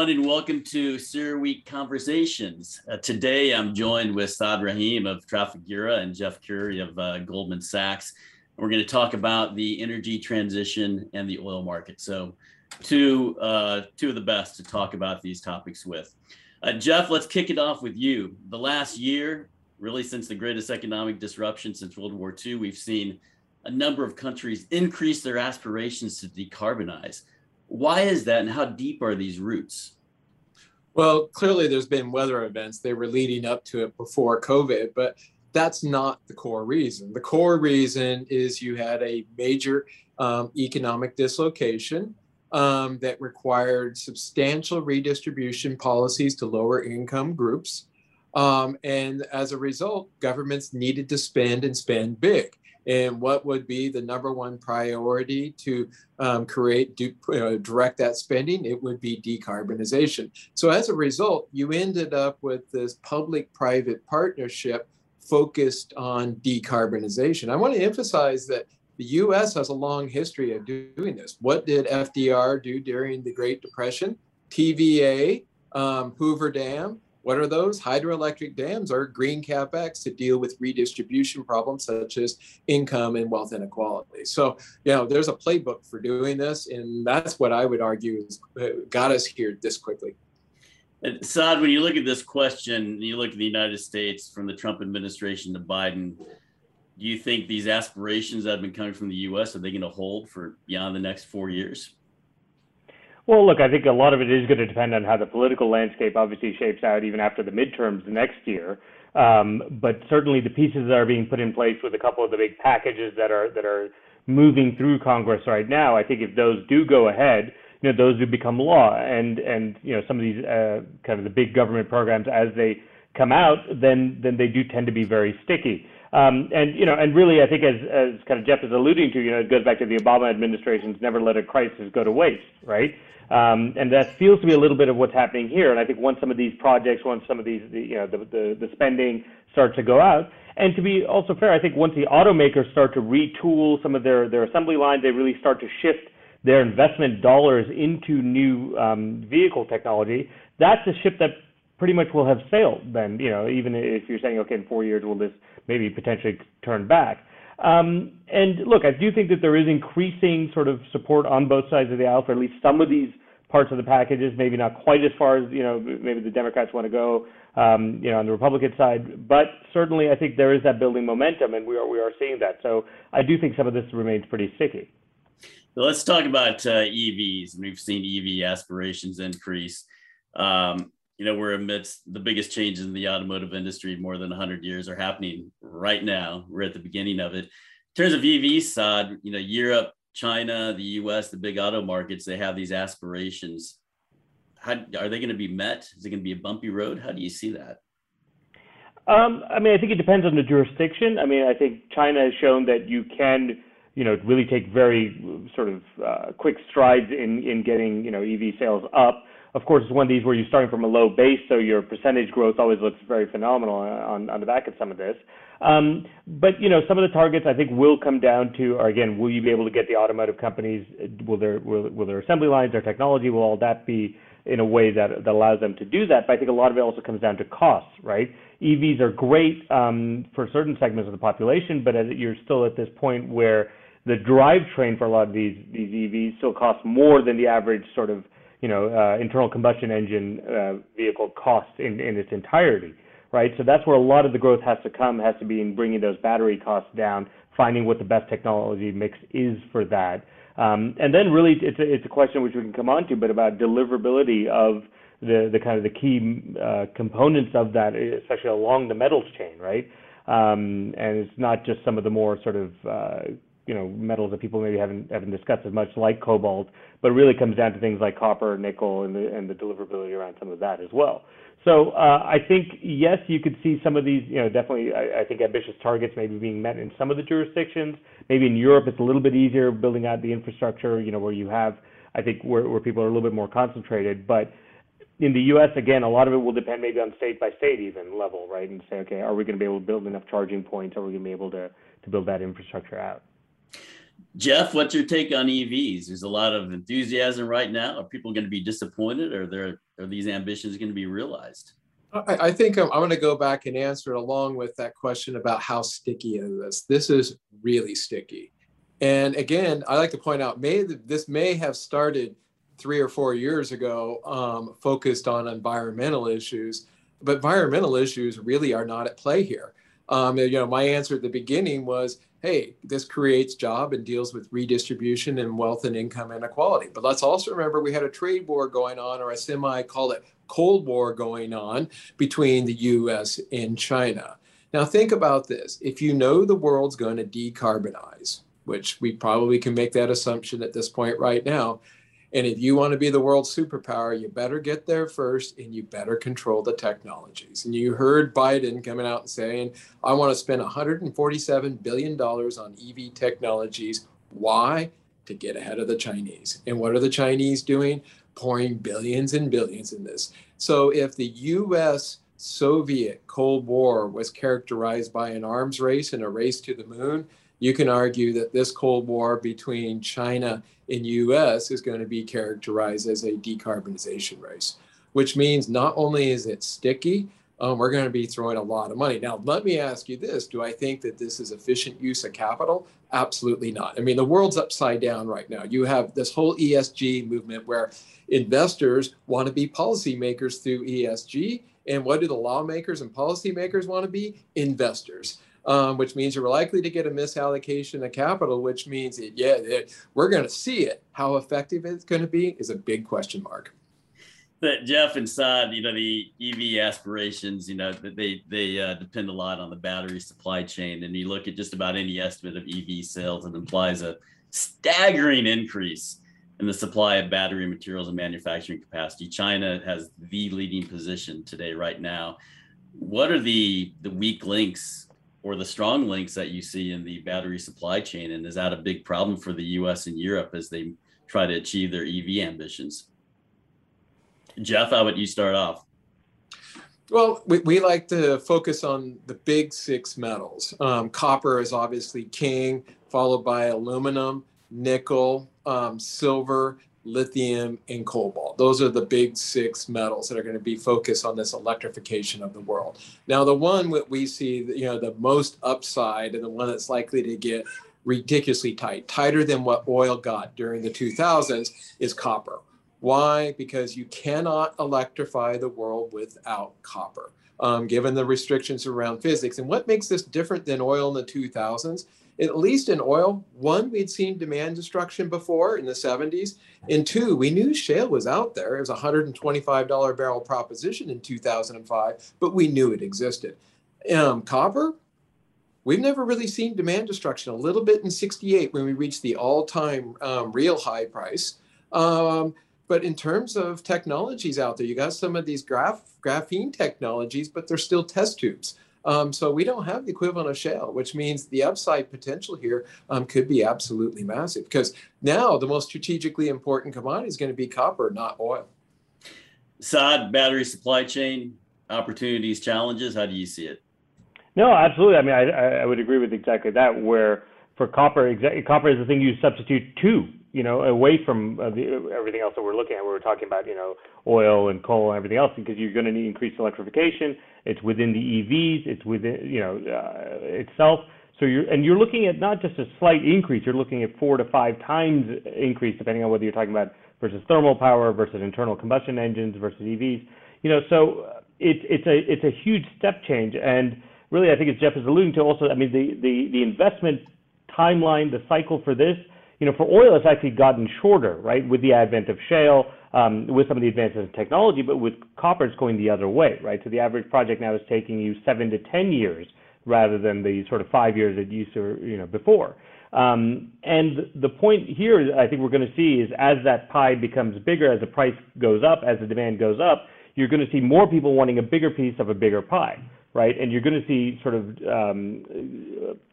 everyone, and welcome to CERAWeek Conversations. Uh, today, I'm joined with Saad Rahim of Trafigura and Jeff Currie of uh, Goldman Sachs. We're going to talk about the energy transition and the oil market. So, two uh, two of the best to talk about these topics with. Uh, Jeff, let's kick it off with you. The last year, really since the greatest economic disruption since World War II, we've seen a number of countries increase their aspirations to decarbonize. Why is that, and how deep are these roots? Well, clearly there's been weather events. They were leading up to it before COVID, but that's not the core reason. The core reason is you had a major um, economic dislocation um, that required substantial redistribution policies to lower income groups. Um, and as a result, governments needed to spend and spend big. And what would be the number one priority to um, create, uh, direct that spending? It would be decarbonization. So as a result, you ended up with this public-private partnership focused on decarbonization. I want to emphasize that the US has a long history of doing this. What did FDR do during the Great Depression? TVA, um, Hoover Dam. What are those? Hydroelectric dams are green capex to deal with redistribution problems such as income and wealth inequality. So, you know, there's a playbook for doing this, and that's what I would argue has uh, got us here this quickly. And Saad, when you look at this question, you look at the United States from the Trump administration to Biden, do you think these aspirations that have been coming from the U.S. are they going to hold for beyond the next four years? Well, look, I think a lot of it is going to depend on how the political landscape obviously shapes out even after the midterms next year. Um, but certainly the pieces that are being put in place with a couple of the big packages that are that are moving through Congress right now, I think if those do go ahead, you know, those do become law. And and you know, some of these uh, kind of the big government programs as they come out, then then they do tend to be very sticky. Um, and you know, and really, I think as as kind of Jeff is alluding to, you know, it goes back to the Obama administration's never let a crisis go to waste, right? Um, and that feels to be a little bit of what's happening here. And I think once some of these projects, once some of these, the, you know, the, the the spending starts to go out, and to be also fair, I think once the automakers start to retool some of their their assembly lines, they really start to shift their investment dollars into new um, vehicle technology. That's a ship that pretty much will have sailed. Then you know, even if you're saying, okay, in four years will this maybe potentially turn back. Um, and look, I do think that there is increasing sort of support on both sides of the aisle for at least some of these parts of the packages. Maybe not quite as far as you know, maybe the Democrats want to go, um, you know, on the Republican side. But certainly, I think there is that building momentum, and we are we are seeing that. So I do think some of this remains pretty sticky. So let's talk about uh, EVs. We've seen EV aspirations increase. Um, you know, we're amidst the biggest changes in the automotive industry more than 100 years are happening right now. We're at the beginning of it. In terms of EV side, you know, Europe, China, the US, the big auto markets, they have these aspirations. How are they going to be met? Is it going to be a bumpy road? How do you see that? Um, I mean, I think it depends on the jurisdiction. I mean, I think China has shown that you can, you know, really take very sort of uh, quick strides in in getting you know EV sales up. Of course, it's one of these where you're starting from a low base, so your percentage growth always looks very phenomenal on, on the back of some of this. Um, but you know, some of the targets I think will come down to, are again, will you be able to get the automotive companies? Will their will, will their assembly lines, their technology, will all that be in a way that that allows them to do that? But I think a lot of it also comes down to costs, right? EVs are great um, for certain segments of the population, but as you're still at this point where the drivetrain for a lot of these these EVs still costs more than the average sort of you know, uh, internal combustion engine uh, vehicle costs in, in its entirety, right? So that's where a lot of the growth has to come, has to be in bringing those battery costs down, finding what the best technology mix is for that. Um, and then really it's a, it's a question which we can come on to, but about deliverability of the, the kind of the key uh, components of that, especially along the metals chain, right? Um, and it's not just some of the more sort of uh, you know metals that people maybe haven't haven't discussed as much, like cobalt, but really comes down to things like copper, nickel, and the and the deliverability around some of that as well. So uh, I think yes, you could see some of these, you know, definitely I, I think ambitious targets maybe being met in some of the jurisdictions. Maybe in Europe it's a little bit easier building out the infrastructure, you know, where you have I think where, where people are a little bit more concentrated, but in the U.S., again, a lot of it will depend maybe on state by state even level, right? And say, okay, are we going to be able to build enough charging points? Are we going to be able to to build that infrastructure out? Jeff, what's your take on EVs? There's a lot of enthusiasm right now. Are people going to be disappointed, or there are these ambitions going to be realized? I, I think I'm, I'm going to go back and answer it along with that question about how sticky is this. This is really sticky, and again, I like to point out, may this may have started three or four years ago, um, focused on environmental issues, but environmental issues really are not at play here. Um, you know, my answer at the beginning was, hey, this creates job and deals with redistribution and wealth and income inequality. But let's also remember we had a trade war going on, or a semi call it Cold War going on between the US and China. Now, think about this. If you know the world's going to decarbonize, which we probably can make that assumption at this point right now, and if you want to be the world superpower, you better get there first and you better control the technologies. And you heard Biden coming out and saying, I want to spend $147 billion on EV technologies. Why? To get ahead of the Chinese. And what are the Chinese doing? Pouring billions and billions in this. So if the US Soviet Cold War was characterized by an arms race and a race to the moon, you can argue that this Cold War between China and US is going to be characterized as a decarbonization race, which means not only is it sticky, um, we're going to be throwing a lot of money. Now, let me ask you this Do I think that this is efficient use of capital? Absolutely not. I mean, the world's upside down right now. You have this whole ESG movement where investors want to be policymakers through ESG. And what do the lawmakers and policymakers want to be? Investors um, which means you're likely to get a misallocation of capital, which means, it, yeah, it, we're going to see it. How effective it's going to be is a big question mark. But Jeff Saad, you know, the EV aspirations, you know, they they uh, depend a lot on the battery supply chain. And you look at just about any estimate of EV sales, it implies a staggering increase in the supply of battery materials and manufacturing capacity. China has the leading position today, right now. What are the the weak links or the strong links that you see in the battery supply chain? And is that a big problem for the US and Europe as they try to achieve their EV ambitions? Jeff, how about you start off? Well, we, we like to focus on the big six metals. Um, copper is obviously king, followed by aluminum, nickel, um, silver, lithium, and cobalt. Those are the big six metals that are going to be focused on this electrification of the world. Now, the one that we see, you know, the most upside and the one that's likely to get ridiculously tight, tighter than what oil got during the 2000s, is copper. Why? Because you cannot electrify the world without copper, um, given the restrictions around physics. And what makes this different than oil in the 2000s at least in oil, one, we'd seen demand destruction before in the 70s. And two, we knew shale was out there. It was a $125 barrel proposition in 2005, but we knew it existed. Um, copper, we've never really seen demand destruction. A little bit in 68 when we reached the all time um, real high price. Um, but in terms of technologies out there, you got some of these graph, graphene technologies, but they're still test tubes. Um, so we don't have the equivalent of shale, which means the upside potential here um, could be absolutely massive because now the most strategically important commodity is going to be copper, not oil. Saad, battery supply chain opportunities, challenges. How do you see it? No, absolutely. I mean, I, I would agree with exactly that. Where for copper, copper is the thing you substitute to you know, away from uh, the, everything else that we're looking at. We were talking about, you know, oil and coal and everything else because you're going to need increased electrification. It's within the EVs. It's within, you know, uh, itself. So you're and you're looking at not just a slight increase. You're looking at four to five times increase, depending on whether you're talking about versus thermal power versus internal combustion engines versus EVs. You know, so it's it's a it's a huge step change. And really, I think as Jeff is alluding to, also, I mean, the the the investment timeline, the cycle for this you know, for oil, it's actually gotten shorter, right, with the advent of shale, um, with some of the advances in technology, but with copper, it's going the other way, right? So the average project now is taking you seven to 10 years rather than the sort of five years it used to, you know, before. Um, and the point here, I think we're going to see is as that pie becomes bigger, as the price goes up, as the demand goes up, you're going to see more people wanting a bigger piece of a bigger pie right? And you're going to see sort of um,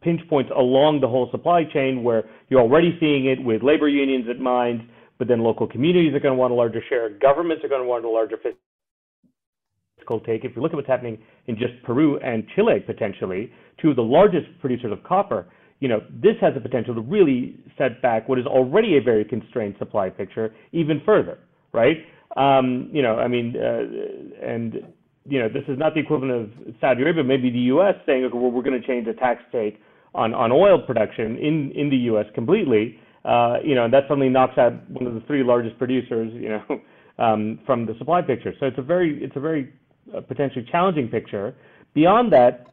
pinch points along the whole supply chain where you're already seeing it with labor unions at mines, but then local communities are going to want a larger share. Governments are going to want a larger fiscal take. If you look at what's happening in just Peru and Chile, potentially, two of the largest producers of copper, you know, this has the potential to really set back what is already a very constrained supply picture even further, right? Um, you know, I mean, uh, and you know, this is not the equivalent of Saudi Arabia, maybe the U.S. saying, okay, well, we're going to change the tax take on, on oil production in, in the U.S. completely. Uh, you know, and that suddenly knocks out one of the three largest producers, you know, um, from the supply picture. So it's a very, it's a very uh, potentially challenging picture. Beyond that,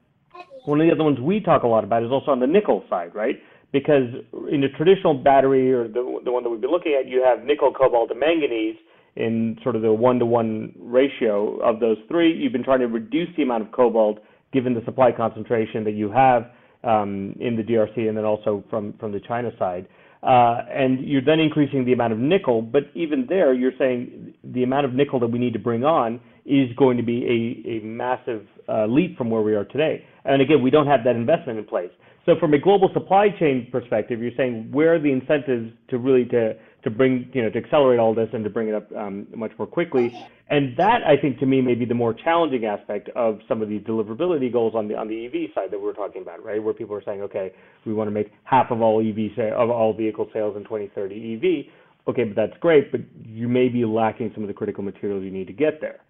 one of the other ones we talk a lot about is also on the nickel side, right? Because in a traditional battery or the, the one that we've been looking at, you have nickel, cobalt, and manganese in sort of the one to one ratio of those three. You've been trying to reduce the amount of cobalt given the supply concentration that you have um, in the DRC and then also from, from the China side. Uh, and you're then increasing the amount of nickel, but even there, you're saying the amount of nickel that we need to bring on is going to be a, a massive uh, leap from where we are today. And again, we don't have that investment in place. So from a global supply chain perspective, you're saying where are the incentives to really to to bring you know to accelerate all this and to bring it up um, much more quickly. And that I think to me may be the more challenging aspect of some of these deliverability goals on the on the EV side that we're talking about, right? Where people are saying, okay, we want to make half of all EV sa- of all vehicle sales in 2030 EV. Okay, but that's great, but you may be lacking some of the critical materials you need to get there.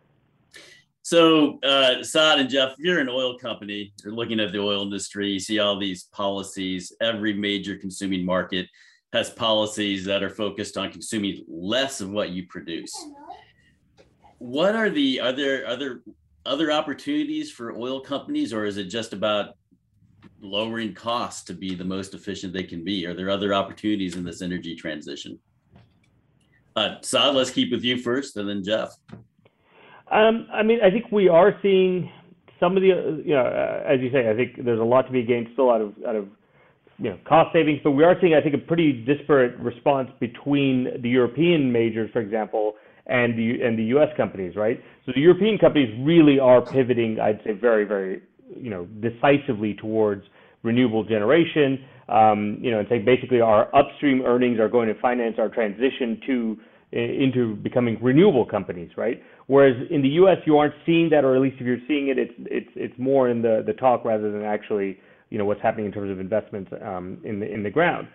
So, uh, Saad and Jeff, you're an oil company, you're looking at the oil industry, you see all these policies, every major consuming market has policies that are focused on consuming less of what you produce. What are the are there other other opportunities for oil companies, or is it just about lowering costs to be the most efficient they can be? Are there other opportunities in this energy transition? Uh, Saad, let's keep with you first, and then Jeff. Um, I mean, I think we are seeing some of the, you know, uh, as you say, I think there's a lot to be gained still out of out of you know cost savings, but we are seeing, I think, a pretty disparate response between the European majors, for example, and the and the U.S. companies, right? So the European companies really are pivoting, I'd say, very, very, you know, decisively towards renewable generation. Um, you know, and say basically our upstream earnings are going to finance our transition to into becoming renewable companies, right? Whereas in the U.S., you aren't seeing that, or at least if you're seeing it, it's it's it's more in the the talk rather than actually you know what's happening in terms of investments um, in the in the ground.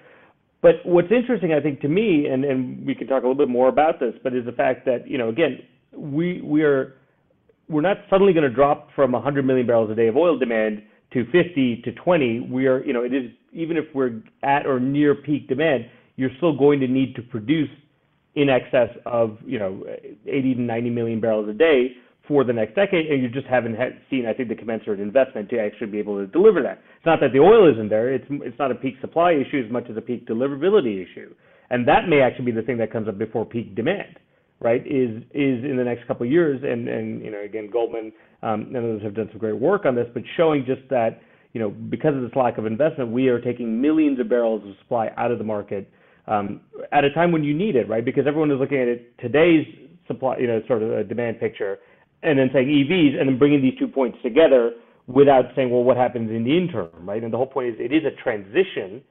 But what's interesting, I think, to me, and and we can talk a little bit more about this, but is the fact that you know again we we are we're not suddenly going to drop from 100 million barrels a day of oil demand to 50 to 20. We are you know it is even if we're at or near peak demand, you're still going to need to produce in excess of you know 80 to 90 million barrels a day for the next decade, and you just haven't had, seen, I think, the commensurate investment to actually be able to deliver that. It's not that the oil isn't there; it's it's not a peak supply issue as much as a peak deliverability issue, and that may actually be the thing that comes up before peak demand, right? Is is in the next couple of years, and and you know, again, Goldman um, and others have done some great work on this, but showing just that you know, because of this lack of investment, we are taking millions of barrels of supply out of the market um, at a time when you need it, right? Because everyone is looking at it today's supply, you know, sort of a demand picture, and then saying EVs, and then bringing these two points together without saying, well, what happens in the interim, right? And the whole point is it is a transition.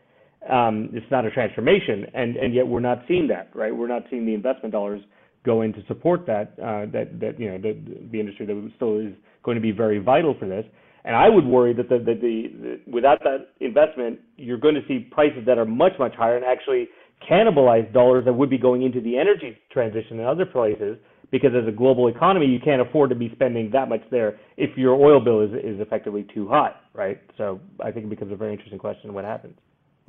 Um, it's not a transformation, and and yet we're not seeing that, right? We're not seeing the investment dollars go in to support that uh, that that you know the the industry that still is going to be very vital for this. And I would worry that the, the, the, the without that investment, you're going to see prices that are much much higher, and actually cannibalize dollars that would be going into the energy transition in other places because as a global economy you can't afford to be spending that much there if your oil bill is is effectively too high right so i think it becomes a very interesting question what happens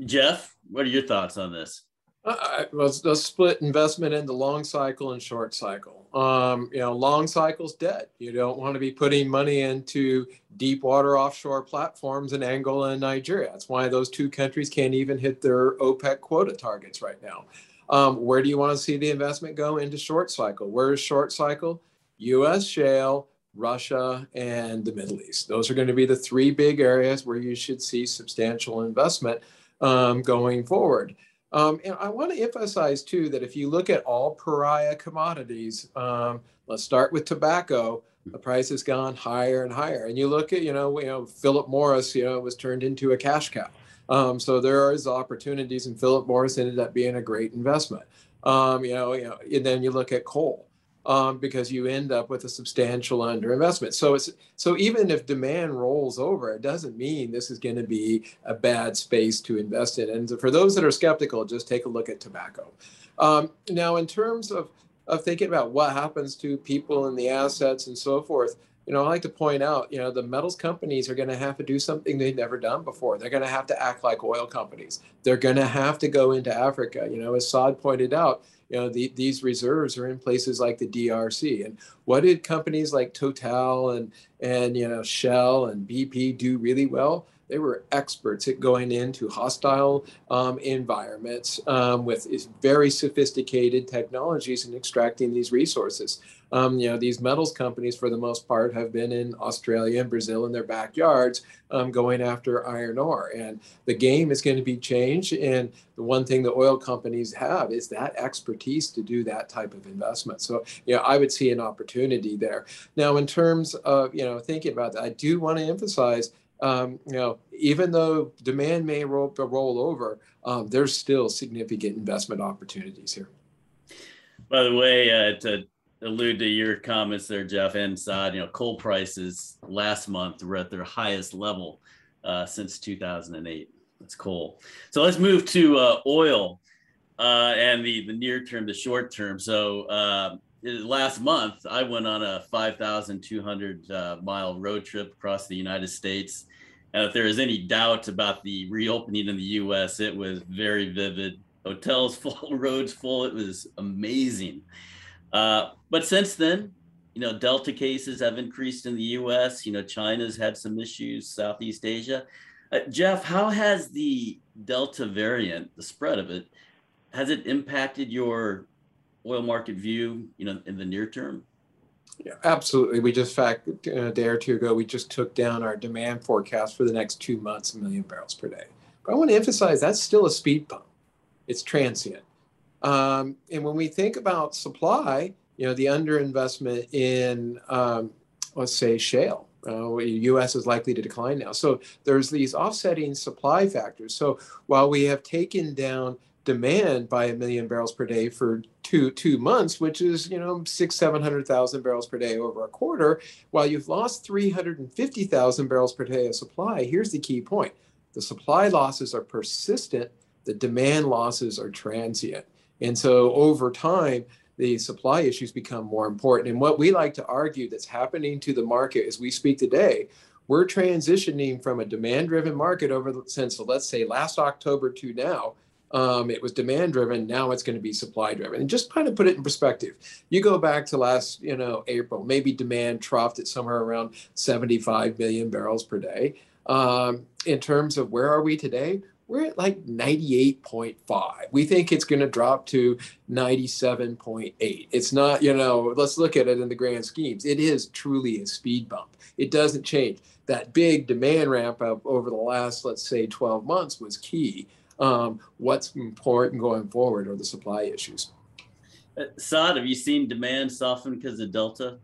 jeff what are your thoughts on this uh, let's, let's split investment into long cycle and short cycle. Um, you know, long cycle's dead. You don't want to be putting money into deep water offshore platforms in Angola and Nigeria. That's why those two countries can't even hit their OPEC quota targets right now. Um, where do you want to see the investment go into short cycle? Where is short cycle? U.S. shale, Russia, and the Middle East. Those are going to be the three big areas where you should see substantial investment um, going forward. Um, and I want to emphasize too that if you look at all pariah commodities, um, let's start with tobacco. The price has gone higher and higher, and you look at you know you know Philip Morris, you know, was turned into a cash cow. Um, so there is opportunities, and Philip Morris ended up being a great investment. Um, you know, you know, and then you look at coal. um, because you end up with a substantial underinvestment. So it's so even if demand rolls over, it doesn't mean this is going to be a bad space to invest in. And for those that are skeptical, just take a look at tobacco. Um, now, in terms of of thinking about what happens to people and the assets and so forth, you know, I like to point out, you know, the metals companies are going to have to do something they've never done before. They're going to have to act like oil companies. They're going to have to go into Africa. You know, as Saad pointed out, you know, the, these reserves are in places like the DRC. And what did companies like Total and and you know Shell and BP do really well? They were experts at going into hostile um, environments um, with very sophisticated technologies and extracting these resources. Um, you know, these metals companies, for the most part, have been in Australia and Brazil in their backyards um, going after iron ore. And the game is going to be changed. And the one thing the oil companies have is that expertise to do that type of investment. So, you know, I would see an opportunity there. Now, in terms of, you know, thinking about that, I do want to emphasize um, you know, even though demand may roll, roll over, um, there's still significant investment opportunities here. By the way, uh, to allude to your comments there, Jeff Saad, you know, coal prices last month were at their highest level uh, since 2008. That's coal. So let's move to uh, oil uh, and the, the near term, the short term. So uh, last month, I went on a 5,200 uh, mile road trip across the United States. And if there is any doubt about the reopening in the US, it was very vivid. Hotels full, roads full. It was amazing. Uh, but since then, you know, Delta cases have increased in the US. You know, China's had some issues, Southeast Asia. Uh, Jeff, how has the Delta variant, the spread of it, has it impacted your oil market view, you know, in the near term? Yeah, absolutely. We just, fact, a day or two ago, we just took down our demand forecast for the next two months, a million barrels per day. But I want to emphasize that's still a speed bump. It's transient. Um, and when we think about supply, you know, the underinvestment in, um, let's say, shale, uh, U.S. is likely to decline now. So there's these offsetting supply factors. So while we have taken down demand by a million barrels per day for two two months, which is you know six seven hundred thousand barrels per day over a quarter. While you've lost three hundred and fifty thousand barrels per day of supply, here's the key point: the supply losses are persistent, the demand losses are transient, and so over time. The supply issues become more important. And what we like to argue that's happening to the market as we speak today we're transitioning from a demand driven market over since let's say last october to now um, it was demand driven. Now it's going to be supply driven. And just kind of put it in perspective. You go back to last, you know, April, maybe demand troughed at somewhere around 75 million barrels per day. Um, in terms of where are we today? We're at like 98.5. We think it's going to drop to 97.8. It's not, you know, let's look at it in the grand schemes. It is truly a speed bump. It doesn't change. That big demand ramp up over the last, let's say, 12 months was key um, what's important going forward are the supply issues. Uh, Saad, have you seen demand soften because of Delta?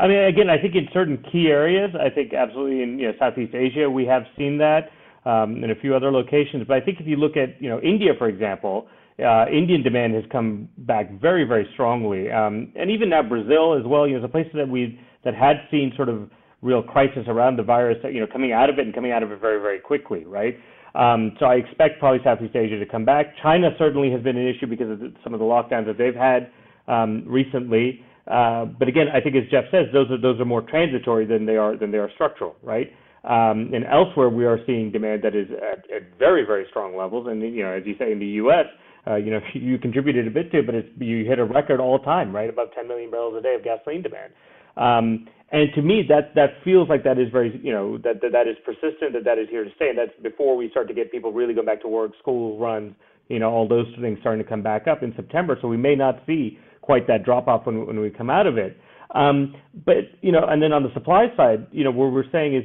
I mean, again, I think in certain key areas, I think absolutely in you know, Southeast Asia, we have seen that um, in a few other locations. But I think if you look at you know India, for example, uh, Indian demand has come back very, very strongly, um, and even now Brazil as well. You know, the places that we that had seen sort of real crisis around the virus, you know, coming out of it and coming out of it very, very quickly, right? Um, so I expect probably Southeast Asia to come back. China certainly has been an issue because of the, some of the lockdowns that they've had um, recently. Uh, but again, I think as Jeff says, those are those are more transitory than they are than they are structural, right? Um, and elsewhere, we are seeing demand that is at, at, very very strong levels. And you know, as you say, in the U.S., uh, you know, you contributed a bit to it, but it's, you hit a record all time, right? About 10 million barrels a day of gasoline demand. Um, and to me, that that feels like that is very, you know, that, that that is persistent, that that is here to stay, and that's before we start to get people really going back to work, school runs, you know, all those things starting to come back up in September. So we may not see quite that drop off when when we come out of it. Um, but you know, and then on the supply side, you know, what we're saying is,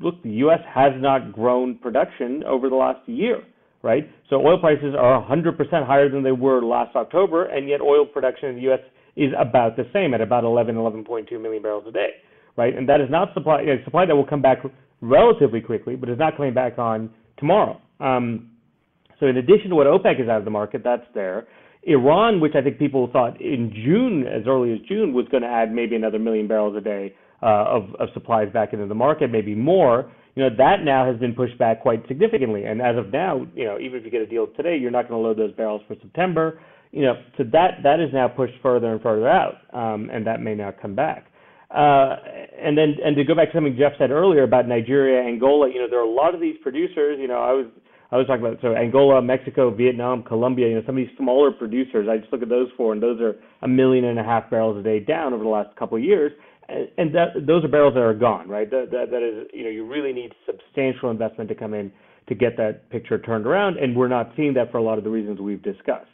look, the U.S. has not grown production over the last year, right? So oil prices are 100% higher than they were last October, and yet oil production in the U.S is about the same at about 11, 11.2 million barrels a day, right? And that is not supply, supply that will come back relatively quickly, but is not coming back on tomorrow. Um, so in addition to what OPEC is out of the market, that's there. Iran, which I think people thought in June, as early as June, was going to add maybe another million barrels a day of, of supplies back into the market, maybe more. You know that now has been pushed back quite significantly, and as of now, you know even if you get a deal today, you're not going to load those barrels for September. You know, so that that is now pushed further and further out, um, and that may not come back. Uh, and then and to go back to something Jeff said earlier about Nigeria, Angola, you know, there are a lot of these producers. You know, I was I was talking about so Angola, Mexico, Vietnam, Colombia. You know, some of these smaller producers. I just look at those four, and those are a million and a half barrels a day down over the last couple of years and that those are barrels that are gone, right? That, that, that is, you know, you really need substantial investment to come in to get that picture turned around, and we're not seeing that for a lot of the reasons we've discussed.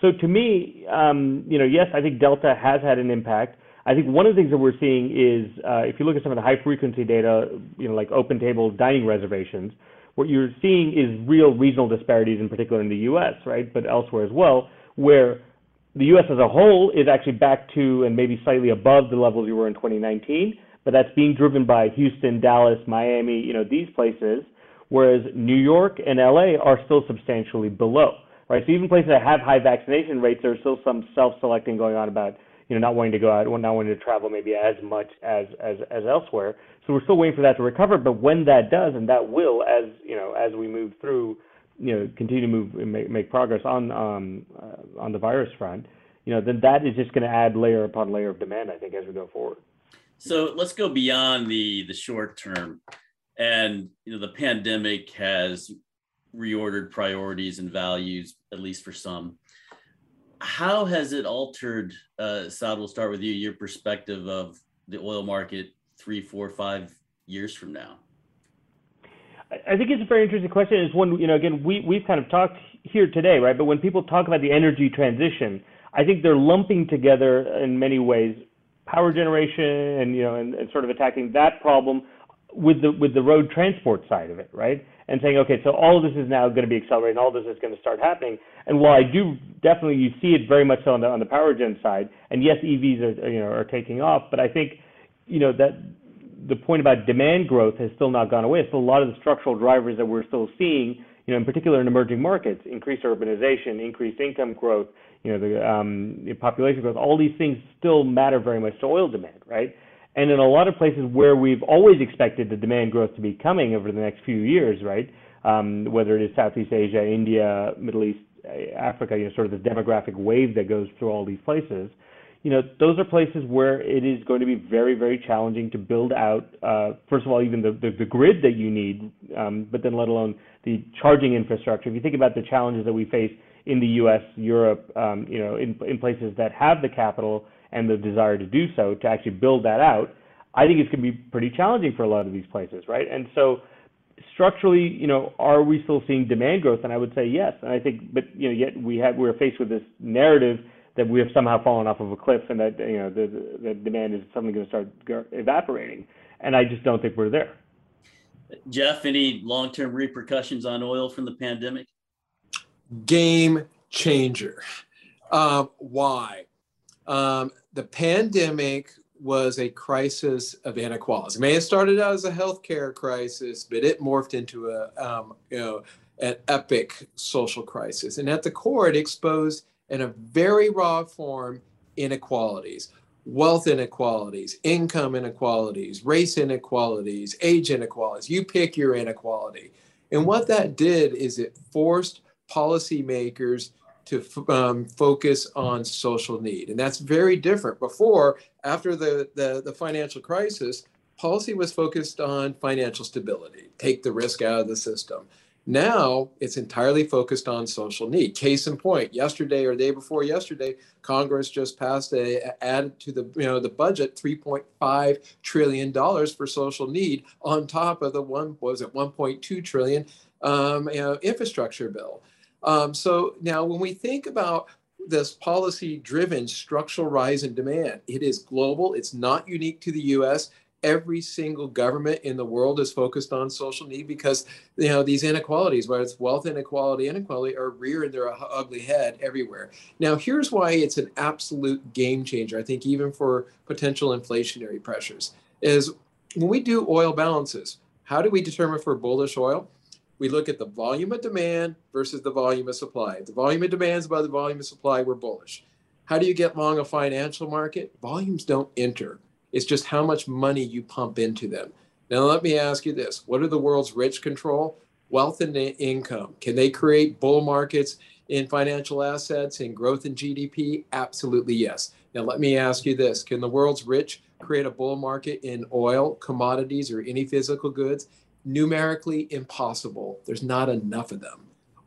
So to me, um, you know, yes, I think Delta has had an impact. I think one of the things that we're seeing is uh, if you look at some of the high frequency data, you know, like open table dining reservations, what you're seeing is real regional disparities, in particular in the U.S., right, but elsewhere as well, where the U.S. as a whole is actually back to and maybe slightly above the levels you were in 2019, but that's being driven by Houston, Dallas, Miami, you know, these places, whereas New York and LA are still substantially below, right? So even places that have high vaccination rates, there's still some self-selecting going on about, you know, not wanting to go out, not wanting to travel maybe as much as as as elsewhere. So we're still waiting for that to recover, but when that does, and that will, as you know, as we move through you know continue to move make, make progress on um, uh, on the virus front, you know, then that is just going to add layer upon layer of demand. I think as we go forward. So let's go beyond the the short term, and you know the pandemic has reordered priorities and values at least for some. How has it altered? Uh, Saad, we'll start with you. Your perspective of the oil market three, four, five years from now. I think it's a very interesting question. It's one, you know, again, we, we've kind of talked here today, right? But when people talk about the energy transition, I think they're lumping together in many ways power generation and, you know, and, and sort of attacking that problem with the with the road transport side of it, right? And saying, okay, so all of this is now going to be accelerating, all this is going to start happening. And while I do definitely, you see it very much on the on the power gen side, and yes, EVs are you know are taking off, but I think, you know, that the point about demand growth has still not gone away. So a lot of the structural drivers that we're still seeing, you know, in particular in emerging markets, increased urbanization, increased income growth, you know, the, um, the population growth, all these things still matter very much to oil demand, right? And in a lot of places where we've always expected the demand growth to be coming over the next few years, right? Um, whether it is Southeast Asia, India, Middle East, Africa, you know, sort of the demographic wave that goes through all these places you know, those are places where it is going to be very, very challenging to build out, uh, first of all, even the, the, the grid that you need, um, but then let alone the charging infrastructure. If you think about the challenges that we face in the U.S., Europe, um, you know, in, in places that have the capital and the desire to do so, to actually build that out, I think it's going to be pretty challenging for a lot of these places, right? And so, structurally, you know, are we still seeing demand growth? And I would say yes. And I think, but you know, yet we have we're faced with this narrative that we have somehow fallen off of a cliff and that you know the, the demand is suddenly going to start evaporating. And I just don't think we're there. Jeff, any long-term repercussions on oil from the pandemic? Game changer. Um, why? Um, the pandemic was a crisis of inequality. It may have started out as a healthcare crisis, but it morphed into a um, you know an epic social crisis. And at the core, it exposed in a very raw form inequalities wealth inequalities, income inequalities, race inequalities, age inequalities. You pick your inequality. And what that did is it forced policymakers to um, focus on social need. And that's very different. Before, after the, the, the financial crisis, policy was focused on financial stability, take the risk out of the system. Now it's entirely focused on social need. Case in point, yesterday or the day before yesterday, Congress just passed a added to the you know the budget 3.5 trillion dollars for social need on top of the one was it 1.2 trillion um, you know, infrastructure bill. Um, so now when we think about this policy driven structural rise in demand, it is global. It's not unique to the US every single government in the world is focused on social need because you know these inequalities whether it's wealth inequality inequality are rearing their ugly head everywhere now here's why it's an absolute game changer i think even for potential inflationary pressures is when we do oil balances how do we determine for bullish oil we look at the volume of demand versus the volume of supply. If the volume of demand is the volume of supply, we're bullish. How do you get long a financial market? Volumes don't enter. It's just how much money you pump into them. Now, let me ask you this what do the world's rich control? Wealth and income. Can they create bull markets in financial assets and growth in GDP? Absolutely yes. Now, let me ask you this Can the world's rich create a bull market in oil, commodities, or any physical goods? Numerically impossible. There's not enough of them.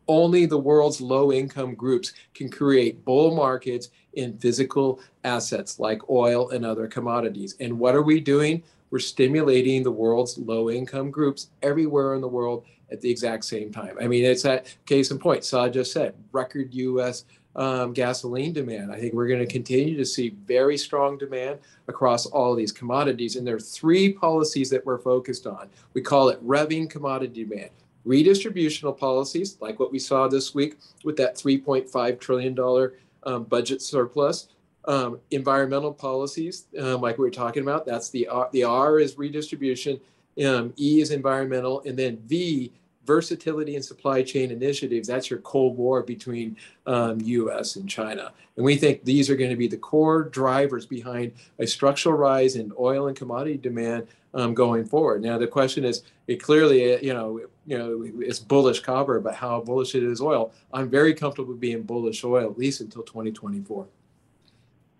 Only the world's low income groups can create bull markets in physical assets like oil and other commodities. And what are we doing? We're stimulating the world's low income groups everywhere in the world at the exact same time. I mean, it's that case in point. Saad just said record U.S. Um, gasoline demand. I think we're going to continue to see very strong demand across all these commodities. And there are three policies that we're focused on. We call it revving commodity demand. Redistributional policies, like what we saw this week with that $3.5 trillion um, budget surplus. Um, environmental policies, um, like we were talking about, that's the R, the R is redistribution, um, E is environmental, and then V, versatility and supply chain initiatives. That's your Cold War between um, U.S. and China, and we think these are going to be the core drivers behind a structural rise in oil and commodity demand um, going forward. Now the question is, it clearly, you know, you know, it's bullish copper, but how bullish it is oil? I'm very comfortable being bullish oil at least until 2024.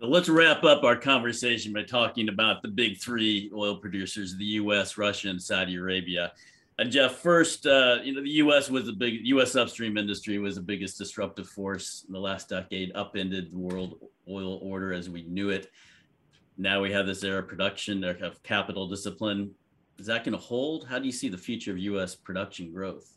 Let's wrap up our conversation by talking about the big three oil producers: the U.S., Russia, and Saudi Arabia. And Jeff, first, uh, you know, the U.S. was the big U.S. upstream industry was the biggest disruptive force in the last decade, upended the world oil order as we knew it. Now we have this era of production, of capital discipline. Is that going to hold? How do you see the future of U.S. production growth?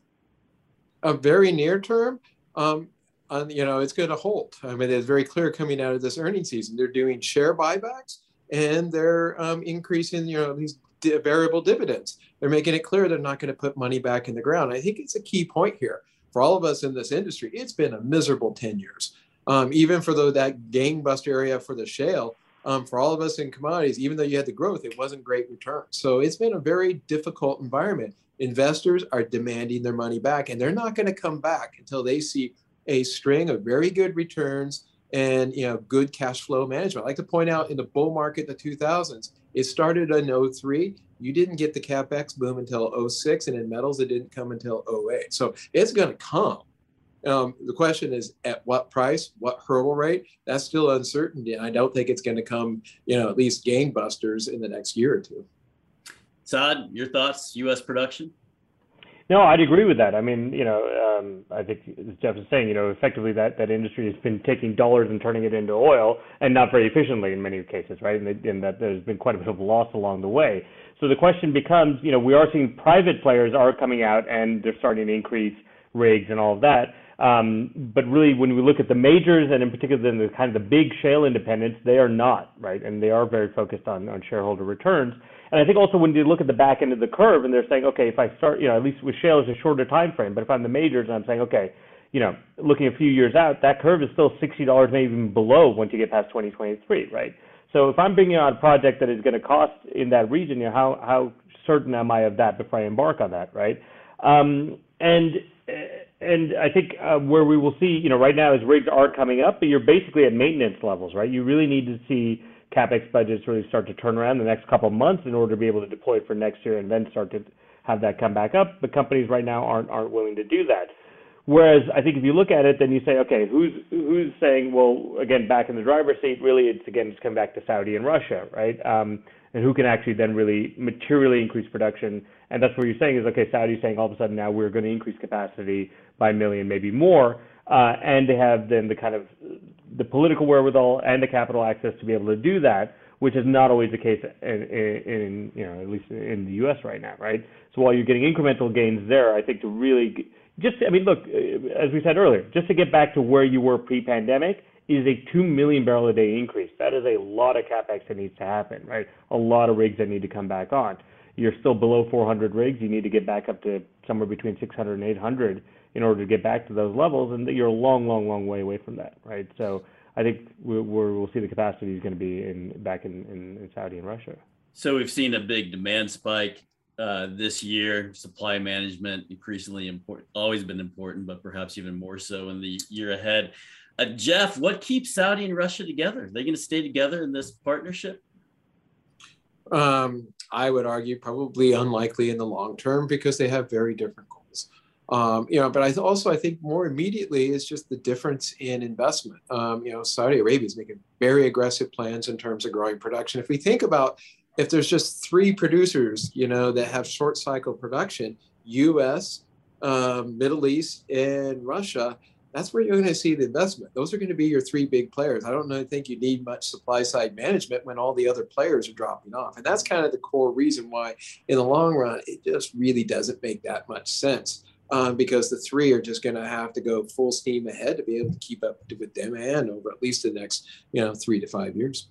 A very near term, um, on, you know, it's going to hold. I mean, it's very clear coming out of this earning season. They're doing share buybacks and they're um, increasing, you know, these di- variable dividends. They're making it clear they're not going to put money back in the ground. I think it's a key point here for all of us in this industry. It's been a miserable 10 years. Um, even for the, that gangbuster area for the shale, um, for all of us in commodities, even though you had the growth, it wasn't great return. So it's been a very difficult environment. Investors are demanding their money back, and they're not going to come back until they see a string of very good returns and you know good cash flow management. I like to point out in the bull market the 2000s, it started in 03. You didn't get the capex boom until 06, and in metals it didn't come until 08. So it's going to come. Um, the question is at what price, what hurdle rate? That's still uncertainty, and I don't think it's going to come, you know, at least gangbusters in the next year or two. Saad, your thoughts? U.S. production? No, I'd agree with that. I mean, you know, um, I think as Jeff is saying, you know, effectively that, that industry has been taking dollars and turning it into oil, and not very efficiently in many cases, right? And, they, and that there's been quite a bit of loss along the way. So the question becomes, you know, we are seeing private players are coming out and they're starting to increase rigs and all of that. Um, but really, when we look at the majors and in particular the kind of the big shale independents, they are not right, and they are very focused on on shareholder returns. And I think also when you look at the back end of the curve and they're saying, okay, if I start, you know, at least with shale is a shorter time frame, but if I'm the majors and I'm saying, okay, you know, looking a few years out, that curve is still $60, maybe even below once you get past 2023, right? So if I'm bringing on a project that is going to cost in that region, you know, how how certain am I of that before I embark on that, right? Um, and and I think uh, where we will see, you know, right now is rigs are coming up, but you're basically at maintenance levels, right? You really need to see CapEx budgets really start to turn around the next couple of months in order to be able to deploy for next year and then start to have that come back up. But companies right now aren't aren't willing to do that. Whereas I think if you look at it, then you say, okay, who's who's saying, well, again, back in the driver's seat, really, it's again, it's come back to Saudi and Russia, right? Um, and who can actually then really materially increase production? And that's what you're saying is, okay, Saudi's saying all of a sudden now we're going to increase capacity by a million, maybe more, uh, and they have then the kind of the political wherewithal and the capital access to be able to do that, which is not always the case in, in, in you know at least in the U.S. right now, right? So while you're getting incremental gains there, I think to really just I mean look, as we said earlier, just to get back to where you were pre-pandemic is a two million barrel a day increase. That is a lot of capex that needs to happen, right? A lot of rigs that need to come back on. You're still below 400 rigs. You need to get back up to somewhere between 600 and 800 in order to get back to those levels, and you're a long, long, long way away from that, right? So I think we will see the capacity is going to be in back in, in, in Saudi and Russia. So we've seen a big demand spike. uh, this year. Supply management increasingly important, always been important, but perhaps even more so in the year ahead. Uh, Jeff, what keeps Saudi and Russia together? Are they going to stay together in this partnership? Um, I would argue probably unlikely in the long term because they have very different goals. Um, you know, but I also I think more immediately is just the difference in investment. Um, you know, Saudi Arabia is making very aggressive plans in terms of growing production. If we think about if there's just three producers, you know, that have short cycle production, U.S., um, Middle East, and Russia, that's where you're going to see the investment. Those are going to be your three big players. I don't think you need much supply side management when all the other players are dropping off. And that's kind of the core reason why, in the long run, it just really doesn't make that much sense. Um, because the three are just going to have to go full steam ahead to be able to keep up with demand over at least the next, you know, three to five years.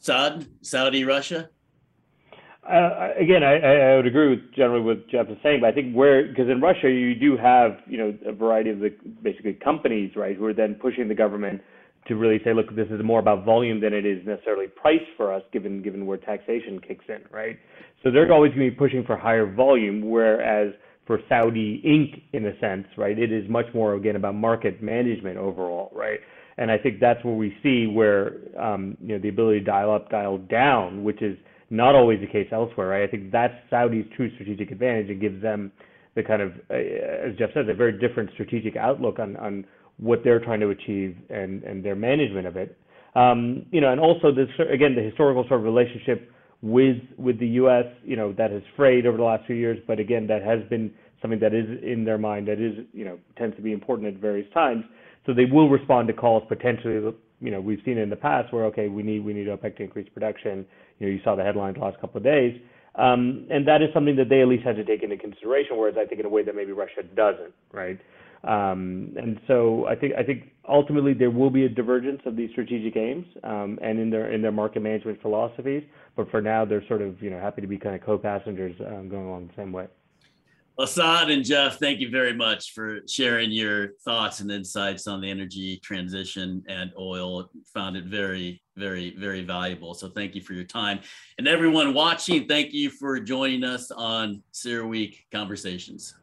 Saad, Saudi, Russia. Uh, again, I, I would agree with generally what Jeff is saying, but I think where because in Russia you do have you know a variety of the basically companies right who are then pushing the government to really say, look, this is more about volume than it is necessarily price for us, given given where taxation kicks in, right? So they're always going to be pushing for higher volume, whereas for Saudi Inc. in a sense, right, it is much more again about market management overall, right? And I think that's where we see where um, you know the ability to dial up, dial down, which is not always the case elsewhere, right? I think that's Saudi's true strategic advantage. It gives them the kind of, uh, as Jeff says, a very different strategic outlook on on what they're trying to achieve and and their management of it. Um, you know, and also this again the historical sort of relationship with with the U.S. You know that has frayed over the last few years, but again that has been something that is in their mind that is you know tends to be important at various times. So they will respond to calls potentially. You know, we've seen in the past where okay, we need we need OPEC to increase production you know, you saw the headlines the last couple of days. Um, and that is something that they at least had to take into consideration, whereas I think in a way that maybe Russia doesn't, right? Um, and so I think I think ultimately there will be a divergence of these strategic aims um, and in their in their market management philosophies. But for now, they're sort of you know happy to be kind of co-passengers um, going along the same way. Assad and Jeff, thank you very much for sharing your thoughts and insights on the energy transition and oil. Found it very, very, very valuable. So thank you for your time. And everyone watching, thank you for joining us on CERAWeek Conversations.